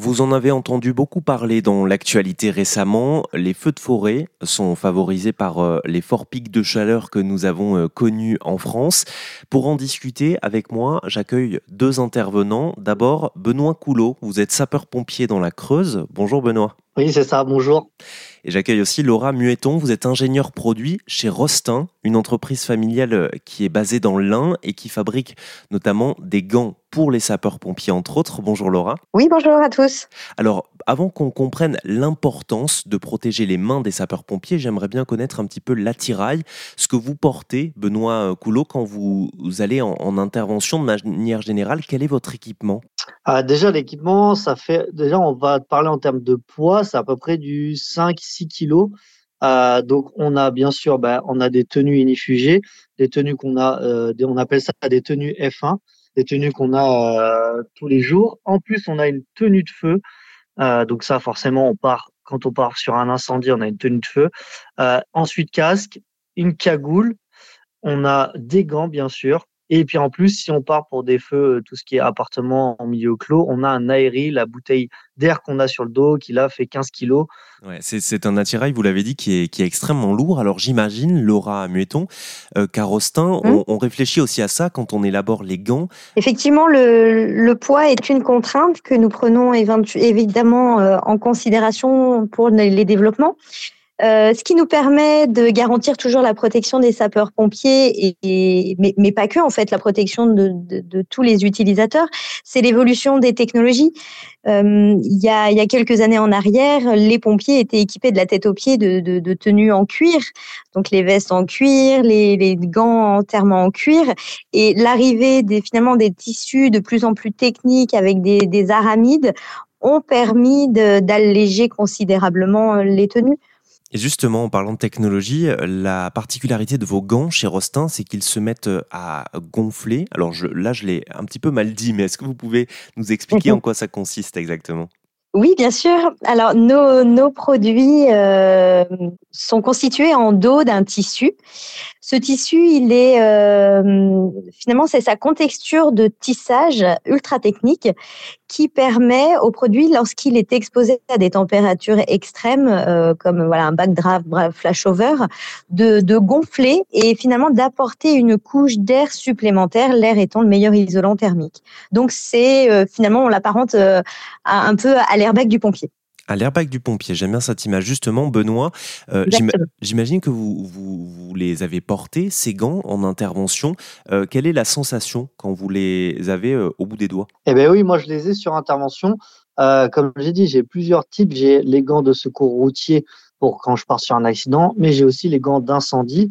Vous en avez entendu beaucoup parler dans l'actualité récemment. Les feux de forêt sont favorisés par euh, les forts pics de chaleur que nous avons euh, connus en France. Pour en discuter avec moi, j'accueille deux intervenants. D'abord, Benoît Coulot. Vous êtes sapeur-pompier dans la Creuse. Bonjour Benoît. Oui, c'est ça, bonjour. Et j'accueille aussi Laura Mueton, vous êtes ingénieur produit chez Rostin, une entreprise familiale euh, qui est basée dans l'Ain et qui fabrique notamment des gants pour les sapeurs-pompiers, entre autres. Bonjour Laura. Oui, bonjour à tous. Alors, avant qu'on comprenne l'importance de protéger les mains des sapeurs-pompiers, j'aimerais bien connaître un petit peu l'attirail, ce que vous portez, Benoît Coulot, quand vous, allez en, en intervention de manière générale. Quel est votre équipement? Ah, déjà, l'équipement, ça fait. Déjà, on va parler en termes de poids, c'est à peu près du 5-6 kilos. Euh, donc, on a bien sûr, ben, on a des tenues inifugées, des tenues qu'on a, euh, on appelle ça des tenues F1, des tenues qu'on a euh, tous les jours. En plus, on a une tenue de feu. donc ça, forcément, on part quand on part sur un incendie, on a une tenue de feu. ensuite, casque, une cagoule. On a des gants, bien sûr. Et puis en plus, si on part pour des feux, euh, tout ce qui est appartement en milieu clos, on a un aéri, la bouteille d'air qu'on a sur le dos, qui là fait 15 kilos. Ouais, c'est un attirail, vous l'avez dit, qui est, qui est extrêmement lourd. Alors j'imagine, Laura Mueton, euh, Carostin, hum. on, réfléchit aussi à ça quand on élabore les gants. Effectivement, le, le poids est une contrainte que nous prenons évidemment euh, en considération pour les développements. Euh, ce qui nous permet de garantir toujours la protection des sapeurs-pompiers, et, mais, pas que, en fait, la protection de, tous les utilisateurs, c'est l'évolution des technologies. Euh, il, y a, quelques années en arrière, les pompiers étaient équipés de la tête aux pieds de, tenues en cuir, donc les vestes en cuir, les, les gants entièrement en cuir, et l'arrivée des, finalement des tissus de plus en plus techniques avec des aramides ont permis d'alléger considérablement les tenues. Et justement, en parlant de technologie, la particularité de vos gants chez Rostin, c'est qu'ils se mettent euh, à gonfler. Alors je, là, je l'ai un petit peu mal dit, mais est-ce que vous pouvez nous expliquer en quoi ça consiste exactement? Oui, bien sûr. Alors, nos, nos produits euh, sont constitués en dos d'un tissu. Ce tissu, il est euh, finalement, c'est sa contexture de tissage ultra technique qui permet au produit, lorsqu'il est exposé à des températures extrêmes, euh, comme voilà un backdraft, flashover, de, de gonfler et finalement d'apporter une couche d'air supplémentaire, l'air étant le meilleur isolant thermique. Donc, c'est finalement, on l'apparente un peu à l'airbag du pompier. À l'airbag du pompier, j'aime bien cette image. Justement, Benoît, euh, j'imagine que vous, vous, les avez portés, ces gants, en intervention. Euh, quelle est la sensation quand vous les avez euh, au bout des doigts? Eh bien oui, moi je les ai sur intervention. comme j'ai dit, j'ai plusieurs types. J'ai les gants de secours routier pour quand je pars sur un accident, mais j'ai aussi les gants d'incendie.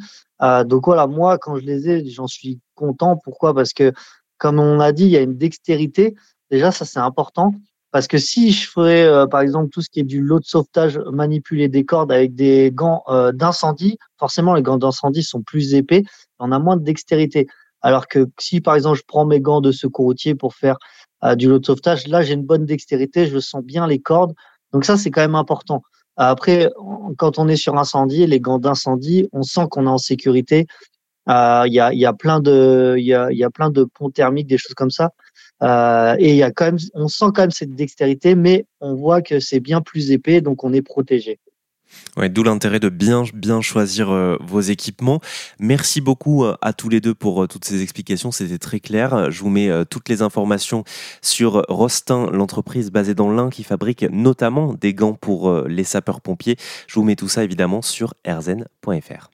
donc voilà, moi quand je les ai, j'en suis content. Pourquoi? Parce que comme on a dit, il y a une dextérité. Déjà, ça c'est important. Parce que si je ferais, euh, par exemple, tout ce qui est du lot de sauvetage, manipuler des cordes avec des gants euh, d'incendie, forcément, les gants d'incendie sont plus épais, on a moins de dextérité. Alors que si, par exemple, je prends mes gants de secours routier pour faire euh, du lot de sauvetage, là, j'ai une bonne dextérité, je sens bien les cordes. Donc ça, c'est quand même important. Après, quand on est sur incendie, les gants d'incendie, on sent qu'on est en sécurité. Il y, a, y, a, plein de, il y a, y a plein de ponts thermiques, des choses comme ça. Euh, et il y a quand même, on sent quand même cette dextérité, mais on voit que c'est bien plus épais, donc on est protégé. Ouais, D'où l'intérêt de bien, bien choisir euh, vos équipements. Merci beaucoup euh, à tous les deux pour toutes ces explications, c'était très clair. Je vous mets toutes les informations sur Rostin, l'entreprise basée dans l'Ain qui fabrique notamment des gants pour les sapeurs-pompiers. Je vous mets tout ça évidemment sur erzen.fr.